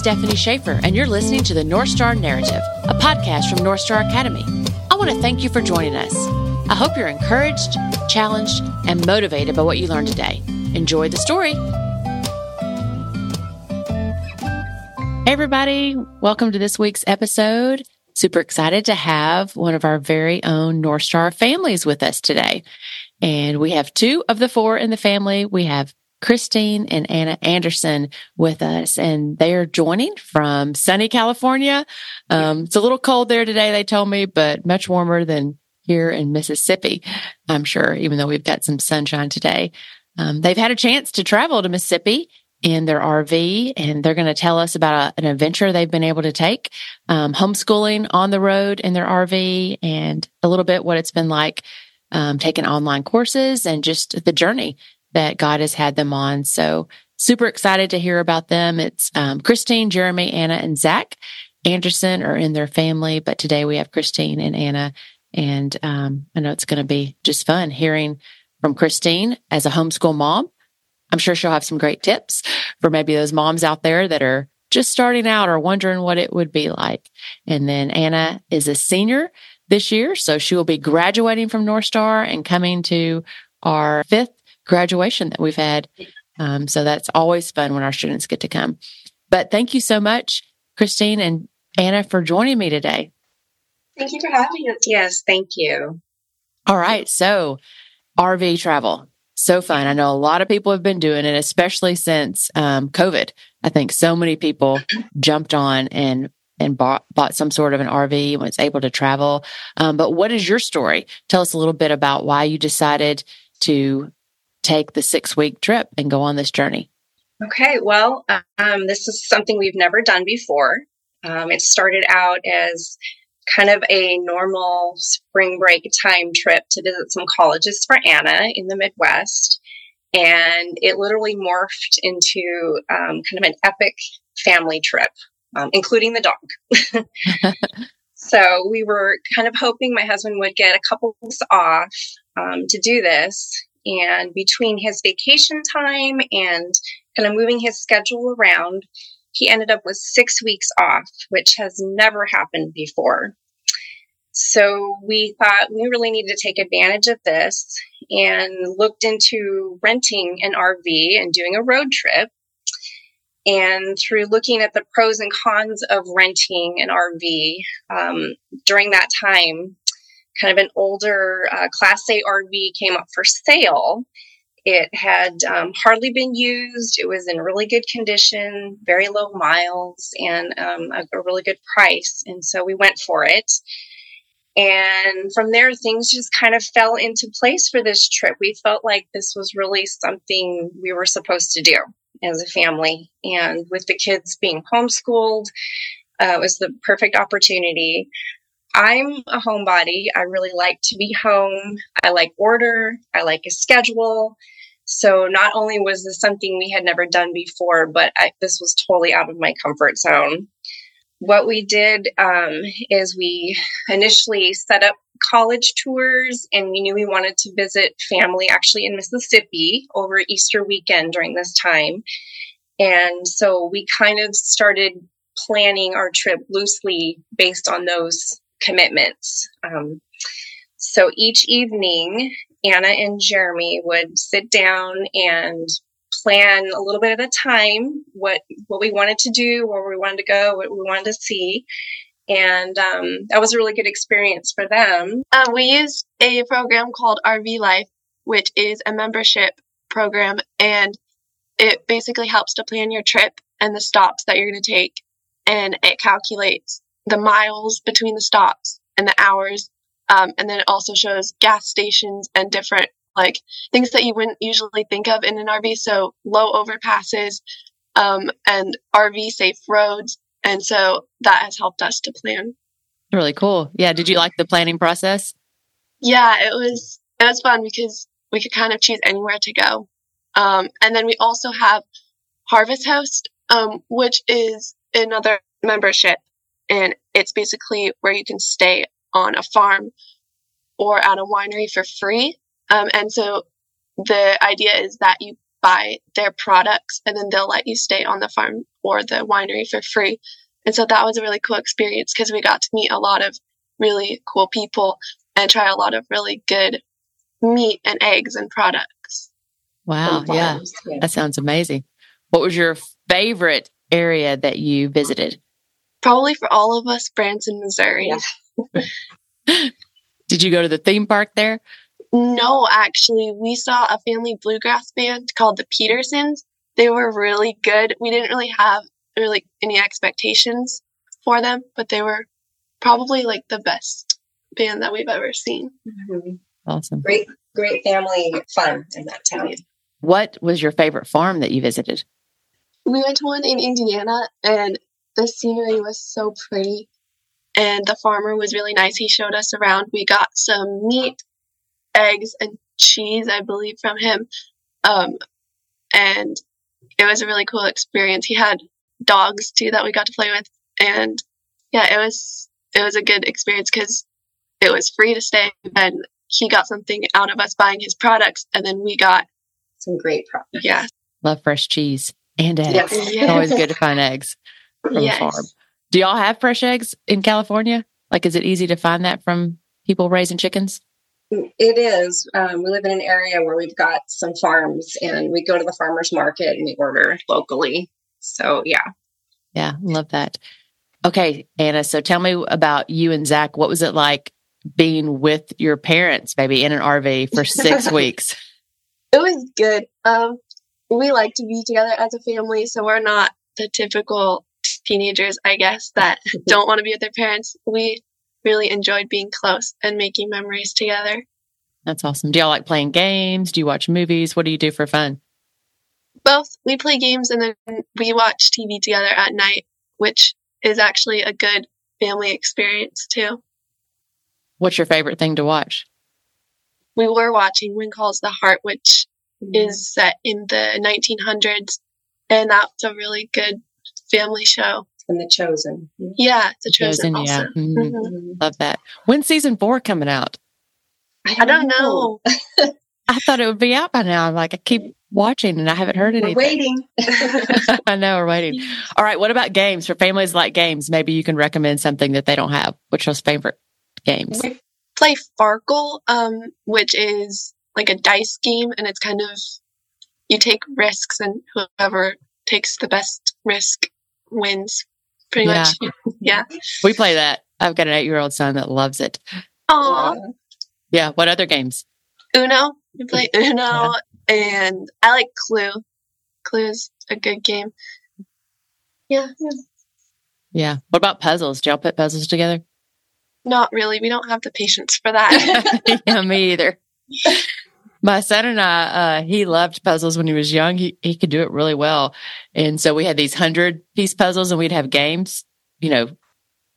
Stephanie Schaefer, and you're listening to the North Star Narrative, a podcast from North Star Academy. I want to thank you for joining us. I hope you're encouraged, challenged, and motivated by what you learned today. Enjoy the story. Hey, everybody. Welcome to this week's episode. Super excited to have one of our very own North Star families with us today. And we have two of the four in the family. We have Christine and Anna Anderson with us, and they are joining from sunny California. Um, it's a little cold there today, they told me, but much warmer than here in Mississippi, I'm sure, even though we've got some sunshine today. Um, they've had a chance to travel to Mississippi in their RV, and they're going to tell us about a, an adventure they've been able to take, um, homeschooling on the road in their RV, and a little bit what it's been like um, taking online courses and just the journey that God has had them on. So super excited to hear about them. It's um, Christine, Jeremy, Anna, and Zach Anderson are in their family, but today we have Christine and Anna. And um, I know it's going to be just fun hearing from Christine as a homeschool mom. I'm sure she'll have some great tips for maybe those moms out there that are just starting out or wondering what it would be like. And then Anna is a senior this year, so she will be graduating from North Star and coming to our fifth graduation that we've had. Um, so that's always fun when our students get to come. But thank you so much, Christine and Anna, for joining me today. Thank you for having us. Yes, thank you. All right. So, RV travel. So fun. I know a lot of people have been doing it, especially since um, COVID. I think so many people jumped on and and bought bought some sort of an RV and was able to travel. Um, but what is your story? Tell us a little bit about why you decided to take the six week trip and go on this journey? Okay, well, um, this is something we've never done before. Um, it started out as kind of a normal spring break time trip to visit some colleges for Anna in the Midwest. And it literally morphed into um, kind of an epic family trip, um, including the dog. so we were kind of hoping my husband would get a couple weeks off um, to do this. And between his vacation time and kind of moving his schedule around, he ended up with six weeks off, which has never happened before. So we thought we really needed to take advantage of this and looked into renting an RV and doing a road trip. And through looking at the pros and cons of renting an RV um, during that time, kind of an older uh, Class A RV came up for sale. It had um, hardly been used. It was in really good condition, very low miles, and um, a, a really good price. And so we went for it. And from there, things just kind of fell into place for this trip. We felt like this was really something we were supposed to do as a family. And with the kids being homeschooled, uh, it was the perfect opportunity. I'm a homebody. I really like to be home. I like order. I like a schedule. So not only was this something we had never done before, but I, this was totally out of my comfort zone. What we did um, is we initially set up college tours and we knew we wanted to visit family actually in Mississippi over Easter weekend during this time. And so we kind of started planning our trip loosely based on those commitments. Um, so each evening, Anna and Jeremy would sit down and plan a little bit at a time what what we wanted to do, where we wanted to go, what we wanted to see. And um, that was a really good experience for them. Uh, we used a program called RV Life, which is a membership program, and it basically helps to plan your trip and the stops that you're going to take. And it calculates the miles between the stops and the hours. Um, and then it also shows gas stations and different like things that you wouldn't usually think of in an RV. So low overpasses um, and RV safe roads. And so that has helped us to plan. Really cool. Yeah. Did you like the planning process? Yeah, it was it was fun because we could kind of choose anywhere to go. Um, and then we also have Harvest Host, um, which is another membership and it's basically where you can stay on a farm or at a winery for free. Um, and so the idea is that you buy their products and then they'll let you stay on the farm or the winery for free. And so that was a really cool experience because we got to meet a lot of really cool people and try a lot of really good meat and eggs and products. Wow. Yeah. yeah. That sounds amazing. What was your favorite area that you visited? Probably for all of us, Branson, Missouri. Yeah. Did you go to the theme park there? No, actually, we saw a family bluegrass band called the Petersons. They were really good. We didn't really have really any expectations for them, but they were probably like the best band that we've ever seen. Mm-hmm. Awesome. Great, great family fun in that town. What was your favorite farm that you visited? We went to one in Indiana and the scenery was so pretty and the farmer was really nice. He showed us around. We got some meat, eggs, and cheese, I believe, from him. Um, and it was a really cool experience. He had dogs too that we got to play with, and yeah, it was it was a good experience because it was free to stay, and he got something out of us buying his products, and then we got some great products. Yeah, love fresh cheese and eggs. Yes. It's always good to find eggs from yes. the farm. Do y'all have fresh eggs in California? Like, is it easy to find that from people raising chickens? It is. Um, we live in an area where we've got some farms and we go to the farmer's market and we order locally. So, yeah. Yeah, love that. Okay, Anna. So tell me about you and Zach. What was it like being with your parents, maybe in an RV for six weeks? It was good. Um, we like to be together as a family, so we're not the typical teenagers, I guess, that don't want to be with their parents. We really enjoyed being close and making memories together. That's awesome. Do y'all like playing games? Do you watch movies? What do you do for fun? Both. We play games and then we watch TV together at night, which is actually a good family experience too. What's your favorite thing to watch? We were watching When Calls the Heart, which mm-hmm. is set in the 1900s, and that's a really good family show. And The Chosen. Yeah, The Chosen. chosen yeah. Mm-hmm. Mm-hmm. Love that. When's season four coming out? I don't, I don't know. know. I thought it would be out by now. I'm like, I keep watching and I haven't heard anything. We're waiting. I know we're waiting. All right. What about games for families like games? Maybe you can recommend something that they don't have. What's your favorite games? We play Farkle, um, which is like a dice game, and it's kind of you take risks, and whoever takes the best risk wins pretty yeah. much. yeah. We play that. I've got an eight year old son that loves it. Oh. Yeah. What other games? Uno. We play Uno yeah. and I like Clue. Clue is a good game. Yeah. Yeah. What about puzzles? Do y'all put puzzles together? Not really. We don't have the patience for that. yeah, me either. My son and I, uh, he loved puzzles when he was young. He, he could do it really well. And so we had these hundred piece puzzles and we'd have games, you know,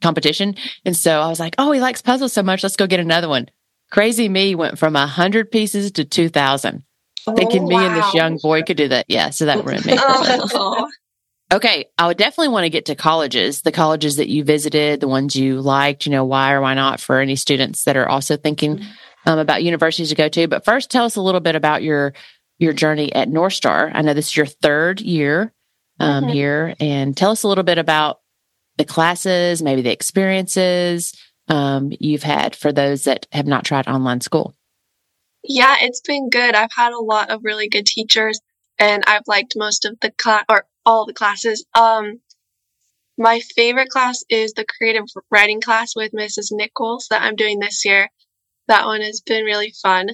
competition. And so I was like, Oh, he likes puzzles so much. Let's go get another one. Crazy me went from a hundred pieces to 2000. Oh, Thinking wow. me and this young boy could do that. Yeah. So that ruined me. oh. Okay. I would definitely want to get to colleges, the colleges that you visited, the ones you liked, you know, why or why not for any students that are also thinking mm-hmm um, about universities to go to. But first, tell us a little bit about your your journey at North Star. I know this is your third year um, mm-hmm. here, and tell us a little bit about the classes, maybe the experiences um, you've had for those that have not tried online school. Yeah, it's been good. I've had a lot of really good teachers, and I've liked most of the class or all the classes. Um, my favorite class is the creative writing class with Mrs. Nichols that I'm doing this year. That one has been really fun.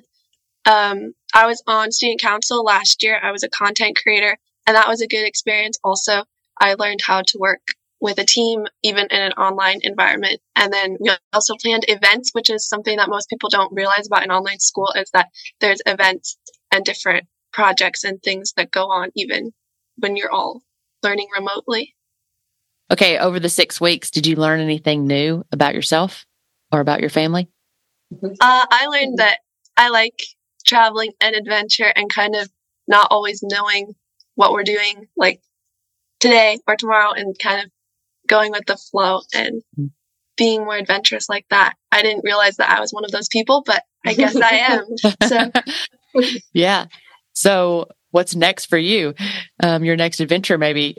Um, I was on student council last year. I was a content creator, and that was a good experience. Also, I learned how to work with a team, even in an online environment. And then we also planned events, which is something that most people don't realize about an online school is that there's events and different projects and things that go on even when you're all learning remotely. Okay, over the six weeks, did you learn anything new about yourself or about your family? Uh, I learned that I like traveling and adventure and kind of not always knowing what we're doing like today or tomorrow and kind of going with the flow and being more adventurous like that. I didn't realize that I was one of those people, but I guess I am. So yeah. So what's next for you? Um, your next adventure, maybe,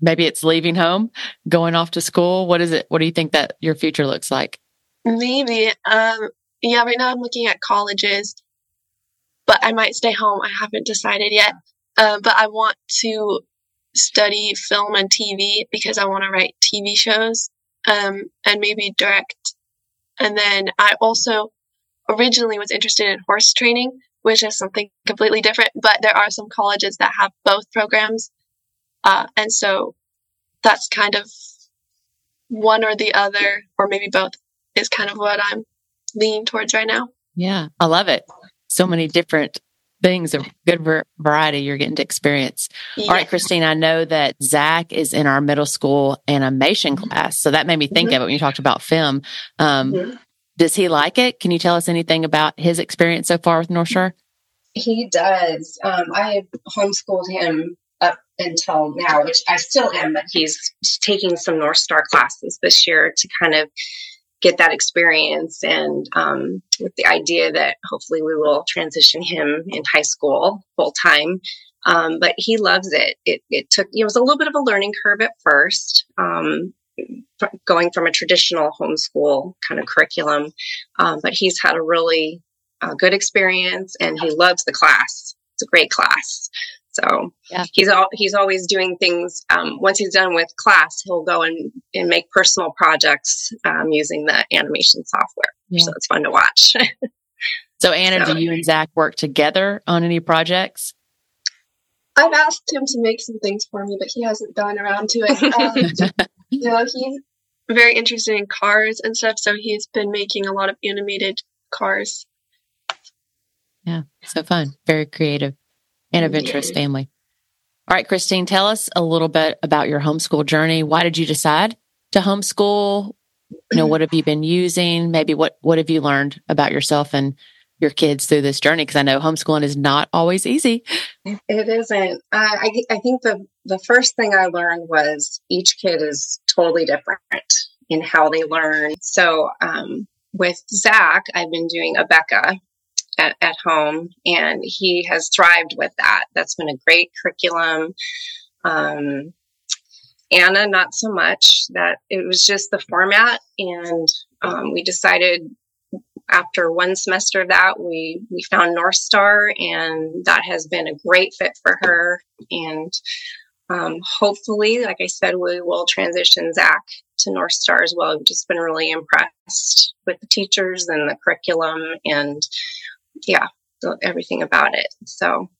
maybe it's leaving home, going off to school. What is it? What do you think that your future looks like? Maybe. Um, yeah, right now I'm looking at colleges, but I might stay home. I haven't decided yet. Uh, but I want to study film and TV because I want to write TV shows um, and maybe direct. And then I also originally was interested in horse training, which is something completely different, but there are some colleges that have both programs. Uh, and so that's kind of one or the other, or maybe both, is kind of what I'm leaning towards right now. Yeah, I love it. So many different things of good variety you're getting to experience. Yeah. All right, Christine, I know that Zach is in our middle school animation mm-hmm. class. So that made me think mm-hmm. of it when you talked about film. Um, mm-hmm. Does he like it? Can you tell us anything about his experience so far with North Star? He does. Um, I homeschooled him up until now, which I still am, but he's taking some North Star classes this year to kind of get that experience and um, with the idea that hopefully we will transition him in high school full time um, but he loves it. it it took it was a little bit of a learning curve at first um, going from a traditional homeschool kind of curriculum um, but he's had a really uh, good experience and he loves the class. It's a great class so yeah. he's all, he's always doing things. Um, once he's done with class, he'll go and, and make personal projects um, using the animation software. Yeah. So it's fun to watch. so Anna, so, do you and Zach work together on any projects? I've asked him to make some things for me, but he hasn't gone around to it. Um, you know, he's very interested in cars and stuff, so he's been making a lot of animated cars. Yeah, so fun. Very creative and adventurous family. All right, Christine, tell us a little bit about your homeschool journey. Why did you decide to homeschool? You know, what have you been using? Maybe what what have you learned about yourself and your kids through this journey? Because I know homeschooling is not always easy. It isn't. Uh, I I think the the first thing I learned was each kid is totally different in how they learn. So um, with Zach, I've been doing Abeka, at, at home, and he has thrived with that. That's been a great curriculum. Um, Anna, not so much. That it was just the format, and um, we decided after one semester of that, we we found North Star, and that has been a great fit for her. And um, hopefully, like I said, we will transition Zach to North Star as well. We've just been really impressed with the teachers and the curriculum, and yeah, everything about it. So.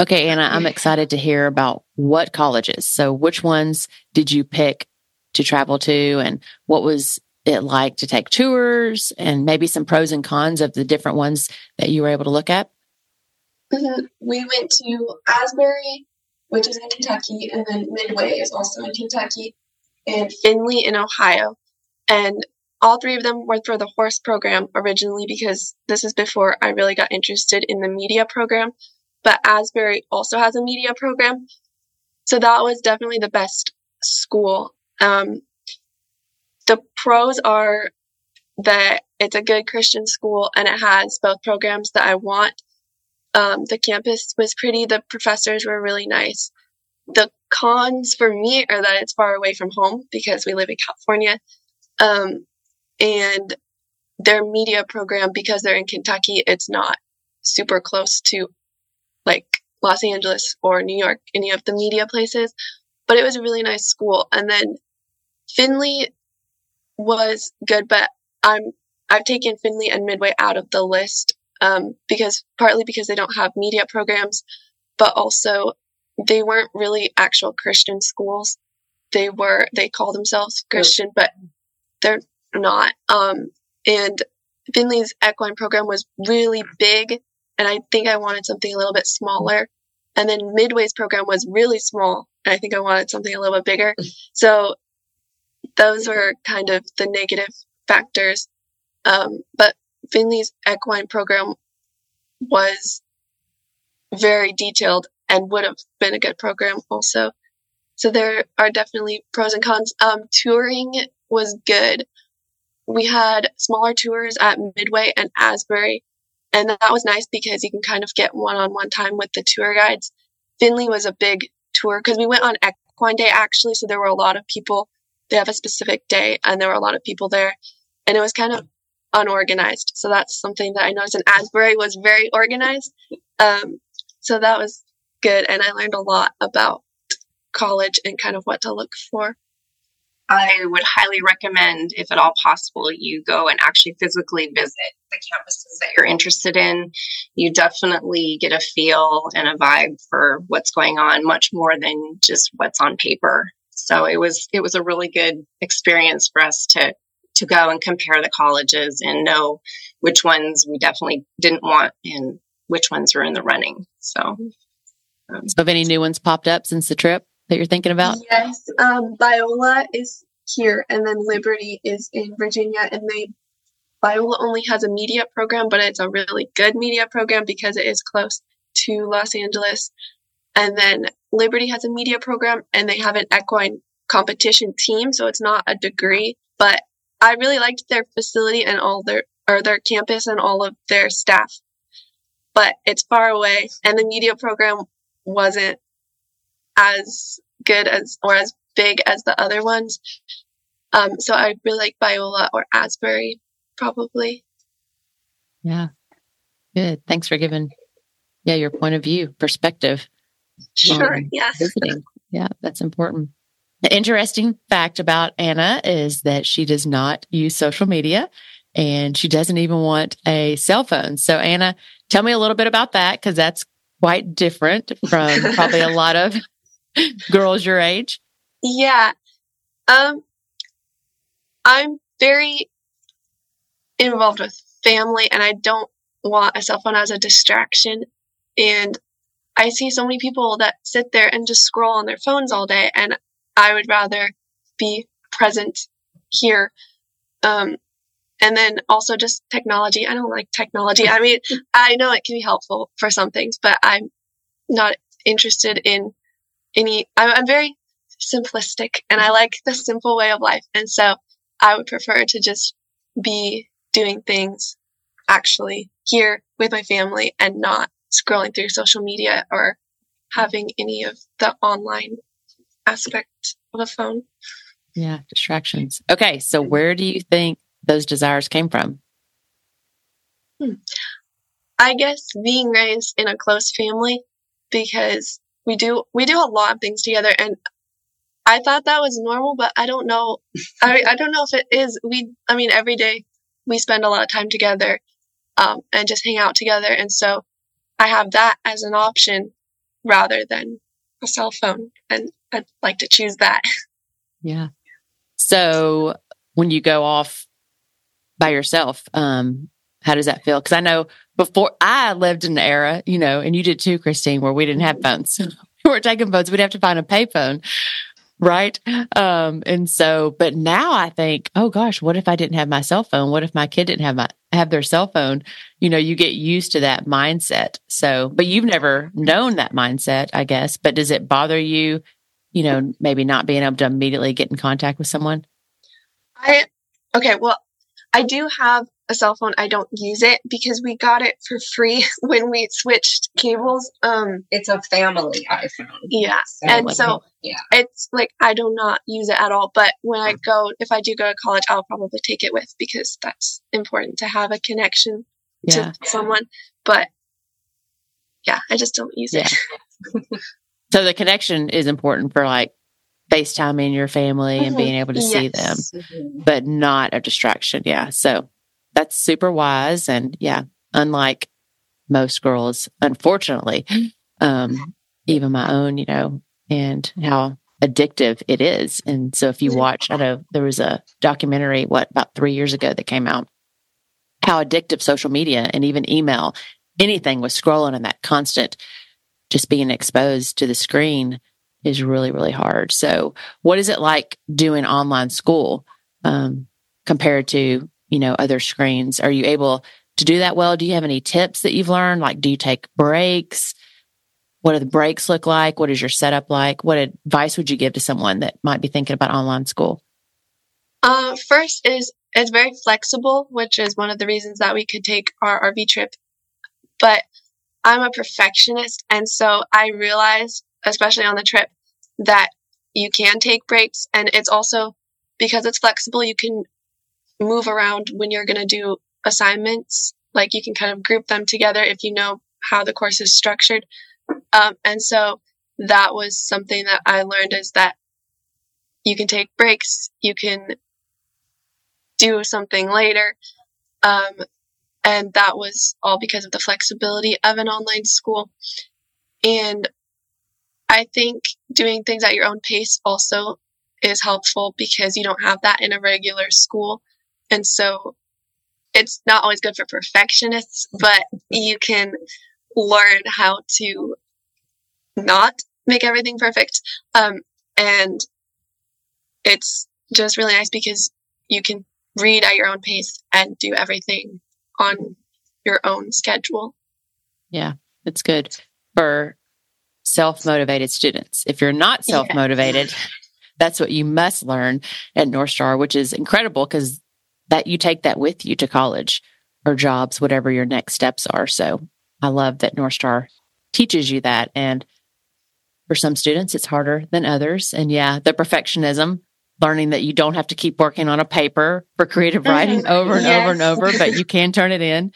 Okay, Anna, I'm excited to hear about what colleges. So, which ones did you pick to travel to, and what was it like to take tours, and maybe some pros and cons of the different ones that you were able to look at? Mm-hmm. We went to Asbury, which is in Kentucky, and then Midway is also in Kentucky, and Findlay in Ohio. And all three of them were for the horse program originally because this is before I really got interested in the media program. But Asbury also has a media program. So that was definitely the best school. Um, the pros are that it's a good Christian school and it has both programs that I want. Um, the campus was pretty. The professors were really nice. The cons for me are that it's far away from home because we live in California. Um, and their media program because they're in Kentucky, it's not super close to like Los Angeles or New York, any of the media places. But it was a really nice school. And then Findlay was good, but I'm I've taken Findlay and Midway out of the list um, because partly because they don't have media programs, but also they weren't really actual Christian schools. They were they call themselves Christian, but they're not. Um, and Findlay's equine program was really big, and I think I wanted something a little bit smaller. And then Midway's program was really small, and I think I wanted something a little bit bigger. So those were kind of the negative factors. Um, but Findlay's equine program was very detailed and would have been a good program also. So there are definitely pros and cons. Um, touring was good we had smaller tours at Midway and Asbury, and that was nice because you can kind of get one-on-one time with the tour guides. Findlay was a big tour because we went on equine day actually, so there were a lot of people. They have a specific day, and there were a lot of people there, and it was kind of unorganized. So that's something that I noticed. And Asbury was very organized, um, so that was good, and I learned a lot about college and kind of what to look for. I would highly recommend, if at all possible, you go and actually physically visit the campuses that you're interested in. You definitely get a feel and a vibe for what's going on, much more than just what's on paper. So it was it was a really good experience for us to to go and compare the colleges and know which ones we definitely didn't want and which ones were in the running. So, um, so have any new ones popped up since the trip? That you're thinking about? Yes. Um, Biola is here, and then Liberty is in Virginia, and they Biola only has a media program, but it's a really good media program because it is close to Los Angeles. And then Liberty has a media program, and they have an equine competition team, so it's not a degree. But I really liked their facility and all their or their campus and all of their staff. But it's far away, and the media program wasn't as good as or as big as the other ones. Um, so I really like Biola or Asbury, probably. Yeah. Good. Thanks for giving, yeah, your point of view, perspective. Sure. Um, yes. Visiting. Yeah, that's important. The interesting fact about Anna is that she does not use social media and she doesn't even want a cell phone. So, Anna, tell me a little bit about that because that's quite different from probably a lot of girls your age? Yeah. Um, I'm very involved with family and I don't want a cell phone as a distraction. And I see so many people that sit there and just scroll on their phones all day and I would rather be present here. Um, and then also just technology. I don't like technology. I mean, I know it can be helpful for some things, but I'm not interested in any, I'm, I'm very simplistic and I like the simple way of life. And so I would prefer to just be doing things actually here with my family and not scrolling through social media or having any of the online aspect of a phone. Yeah, distractions. Okay, so where do you think those desires came from? Hmm. I guess being raised in a close family because we do we do a lot of things together and I thought that was normal, but I don't know. I I don't know if it is. We I mean every day we spend a lot of time together um, and just hang out together, and so I have that as an option rather than a cell phone, and I'd like to choose that. Yeah. So when you go off by yourself, um, how does that feel? Because I know before I lived in the era, you know, and you did too, Christine, where we didn't have phones. we weren't taking phones. We'd have to find a payphone. Right. Um, and so, but now I think, oh gosh, what if I didn't have my cell phone? What if my kid didn't have my, have their cell phone? You know, you get used to that mindset. So, but you've never known that mindset, I guess, but does it bother you, you know, maybe not being able to immediately get in contact with someone? I, okay. Well, I do have a cell phone. I don't use it because we got it for free when we switched cables. Um, it's a family iPhone. Yeah, so and so yeah, it's like I do not use it at all. But when I go, if I do go to college, I'll probably take it with because that's important to have a connection yeah. to someone. But yeah, I just don't use yeah. it. so the connection is important for like FaceTiming your family mm-hmm. and being able to yes. see them, mm-hmm. but not a distraction. Yeah. So that's super wise. And yeah, unlike most girls, unfortunately, um, even my own, you know, and how addictive it is. And so if you watch, I know there was a documentary, what, about three years ago that came out, how addictive social media and even email, anything with scrolling and that constant just being exposed to the screen is really, really hard. So what is it like doing online school um, compared to you know, other screens? Are you able to do that well? Do you have any tips that you've learned? Like, do you take breaks? What do the breaks look like? What is your setup like? What advice would you give to someone that might be thinking about online school? Uh, first is it's very flexible, which is one of the reasons that we could take our RV trip but I'm a perfectionist. And so I realized, especially on the trip, that you can take breaks. And it's also because it's flexible, you can move around when you're going to do assignments. Like you can kind of group them together if you know how the course is structured. Um, and so that was something that I learned is that you can take breaks, you can do something later. Um, and that was all because of the flexibility of an online school. And I think doing things at your own pace also is helpful because you don't have that in a regular school. And so it's not always good for perfectionists, but you can learn how to not make everything perfect. Um, and it's just really nice because you can read at your own pace and do everything on your own schedule. Yeah, it's good for self motivated students. If you're not self motivated, yeah. that's what you must learn at North Star, which is incredible because that you take that with you to college or jobs, whatever your next steps are. So I love that North Star teaches you that. And for some students, it's harder than others. And yeah, the perfectionism, learning that you don't have to keep working on a paper for creative writing over and yes. over and over, but you can turn it in.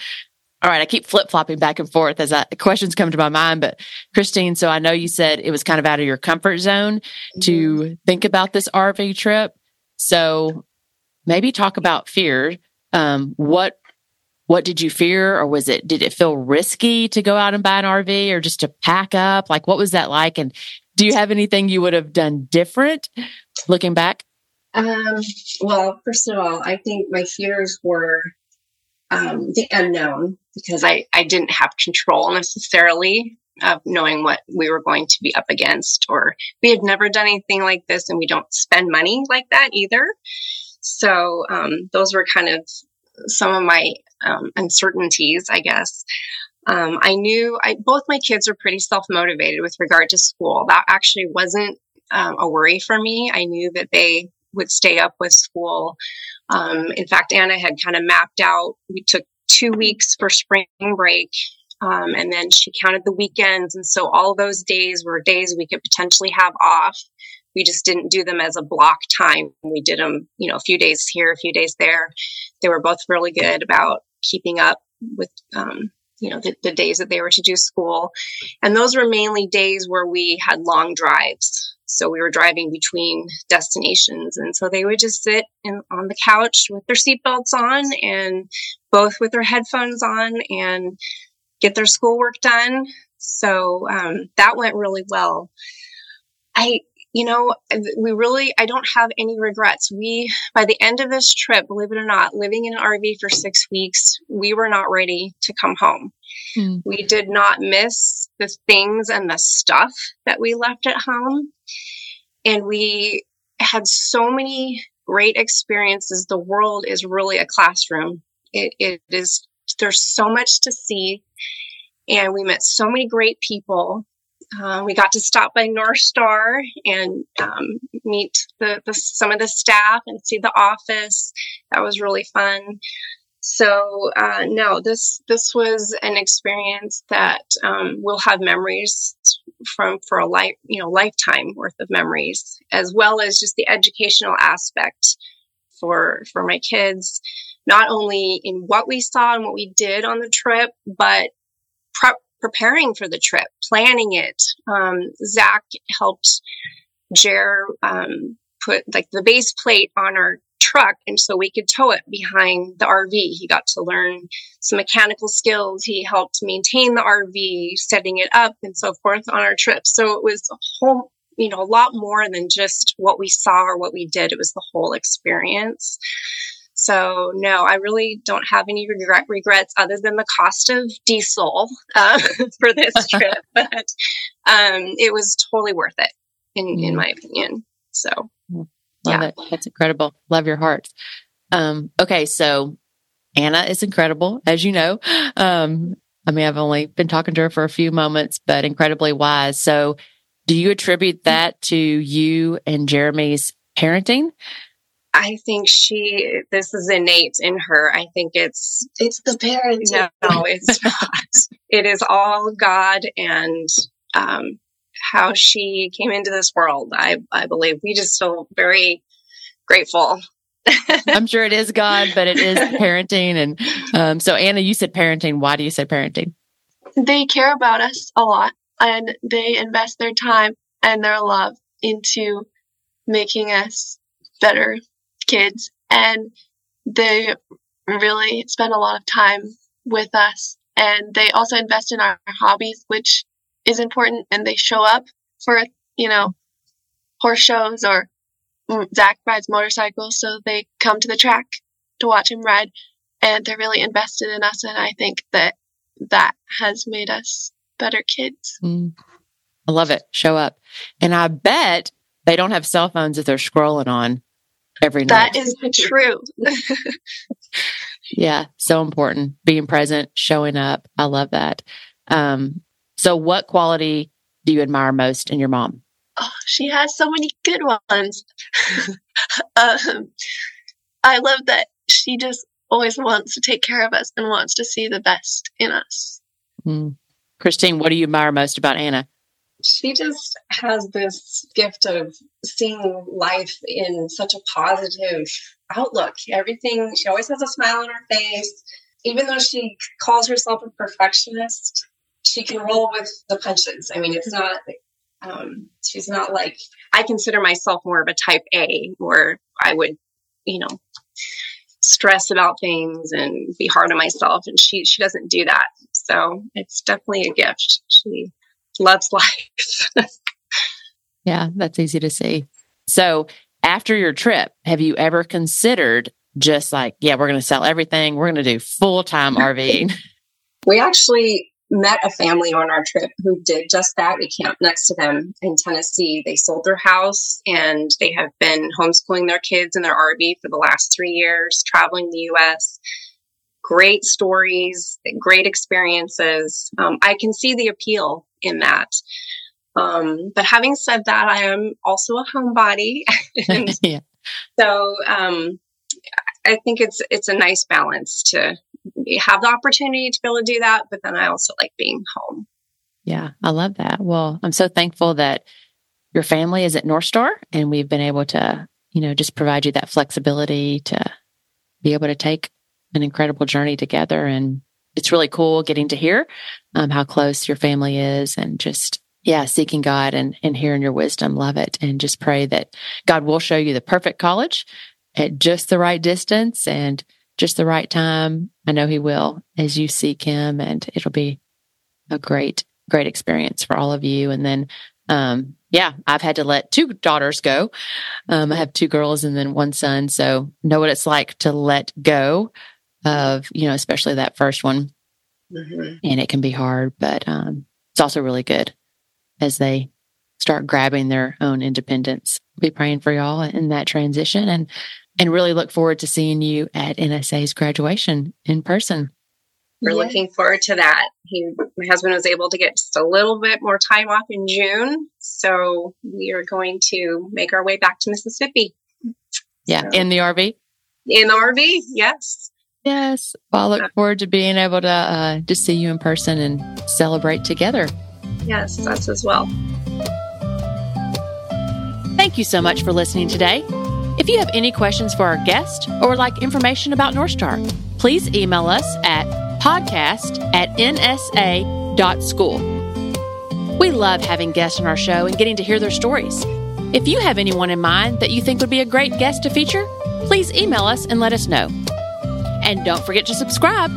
All right, I keep flip flopping back and forth as I, questions come to my mind. But Christine, so I know you said it was kind of out of your comfort zone mm-hmm. to think about this RV trip. So maybe talk about fear. Um, what what did you fear? Or was it did it feel risky to go out and buy an rv or just to pack up? Like what was that like? And do you have anything you would have done different looking back? Um, well first of all i think my fears were um, the unknown because I, I didn't have control necessarily of knowing what we were going to be up against or we had never done anything like this and we don't spend money like that either so um, those were kind of some of my um, uncertainties, I guess. Um, I knew I, both my kids were pretty self motivated with regard to school. That actually wasn't um, a worry for me. I knew that they would stay up with school. Um, in fact, Anna had kind of mapped out, we took two weeks for spring break. Um, and then she counted the weekends. And so all those days were days we could potentially have off. We just didn't do them as a block time. We did them, you know, a few days here, a few days there. They were both really good about keeping up with, um, you know, the, the days that they were to do school. And those were mainly days where we had long drives. So we were driving between destinations. And so they would just sit in, on the couch with their seatbelts on and both with their headphones on and get their schoolwork done. So um, that went really well. I you know, we really, I don't have any regrets. We, by the end of this trip, believe it or not, living in an RV for six weeks, we were not ready to come home. Mm. We did not miss the things and the stuff that we left at home. And we had so many great experiences. The world is really a classroom. It, it is, there's so much to see. And we met so many great people uh, we got to stop by North Star and um, meet the, the, some of the staff and see the office. That was really fun. So uh, no, this this was an experience that um, we'll have memories from for a life you know lifetime worth of memories, as well as just the educational aspect for for my kids, not only in what we saw and what we did on the trip, but prep preparing for the trip, planning it. Um, Zach helped Jer um, put like the base plate on our truck and so we could tow it behind the RV. He got to learn some mechanical skills. He helped maintain the RV, setting it up and so forth on our trip. So it was a whole, you know, a lot more than just what we saw or what we did. It was the whole experience. So no, I really don't have any regret, regrets other than the cost of diesel uh, for this trip, but um, it was totally worth it in in mm. my opinion. So love yeah. it. That's incredible. Love your heart. Um, okay, so Anna is incredible, as you know. Um, I mean, I've only been talking to her for a few moments, but incredibly wise. So, do you attribute that to you and Jeremy's parenting? I think she, this is innate in her. I think it's, it's the parents. No, it's not. It is all God and, um, how she came into this world. I, I believe we just feel very grateful. I'm sure it is God, but it is parenting. And um, so, Anna, you said parenting. Why do you say parenting? They care about us a lot and they invest their time and their love into making us better kids. And they really spend a lot of time with us. And they also invest in our hobbies, which is important. And they show up for, you know, horse shows or Zach rides motorcycles. So they come to the track to watch him ride. And they're really invested in us. And I think that that has made us better kids. Mm. I love it. Show up. And I bet they don't have cell phones that they're scrolling on every night. That is true. yeah, so important. Being present, showing up. I love that. Um, so, what quality do you admire most in your mom? Oh, she has so many good ones. um, I love that she just always wants to take care of us and wants to see the best in us. Mm. Christine, what do you admire most about Anna? She just has this gift of seeing life in such a positive outlook. Everything, she always has a smile on her face. Even though she calls herself a perfectionist, she can roll with the punches. I mean, it's not, um, she's not like, I consider myself more of a type A, where I would, you know, stress about things and be hard on myself. And she, she doesn't do that. So it's definitely a gift. She, loves life. yeah, that's easy to see. So, after your trip, have you ever considered just like, yeah, we're going to sell everything, we're going to do full time RVing? We actually met a family on our trip who did just that. We camped next to them in Tennessee. They sold their house and they have been homeschooling their kids in their RV for the last three years, traveling the US. Great stories, great experiences. Um, I can see the appeal in that. Um, but having said that, I am also a homebody. yeah. So um, I think it's it's a nice balance to have the opportunity to be able to do that, but then I also like being home. Yeah, I love that. Well, I'm so thankful that your family is at North Star and we've been able to, you know, just provide you that flexibility to be able to take an incredible journey together and it's really cool getting to hear um, how close your family is and just yeah seeking god and and hearing your wisdom. Love it. And just pray that god will show you the perfect college at just the right distance and just the right time. I know he will as you seek him and it'll be a great great experience for all of you. And then um yeah i've had to let two daughters go. Um i have two girls and then one son. So know what it's like to let go of, you know, especially that first one. Mm-hmm. And it can be hard, but um, it's also really good as they start grabbing their own independence. Be praying for y'all in that transition and and really look forward to seeing you at NSA's graduation in person. We're yeah. looking forward to that. He, my husband was able to get just a little bit more time off in June, so we are going to make our way back to Mississippi. Yeah, so, in the RV. In the RV, yes. Yes. Well, I look forward to being able to uh, to see you in person and celebrate together. Yes, us as well. Thank you so much for listening today. If you have any questions for our guest or would like information about North Star, please email us at podcast at nsa.school. We love having guests on our show and getting to hear their stories. If you have anyone in mind that you think would be a great guest to feature, please email us and let us know. And don't forget to subscribe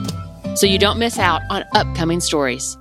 so you don't miss out on upcoming stories.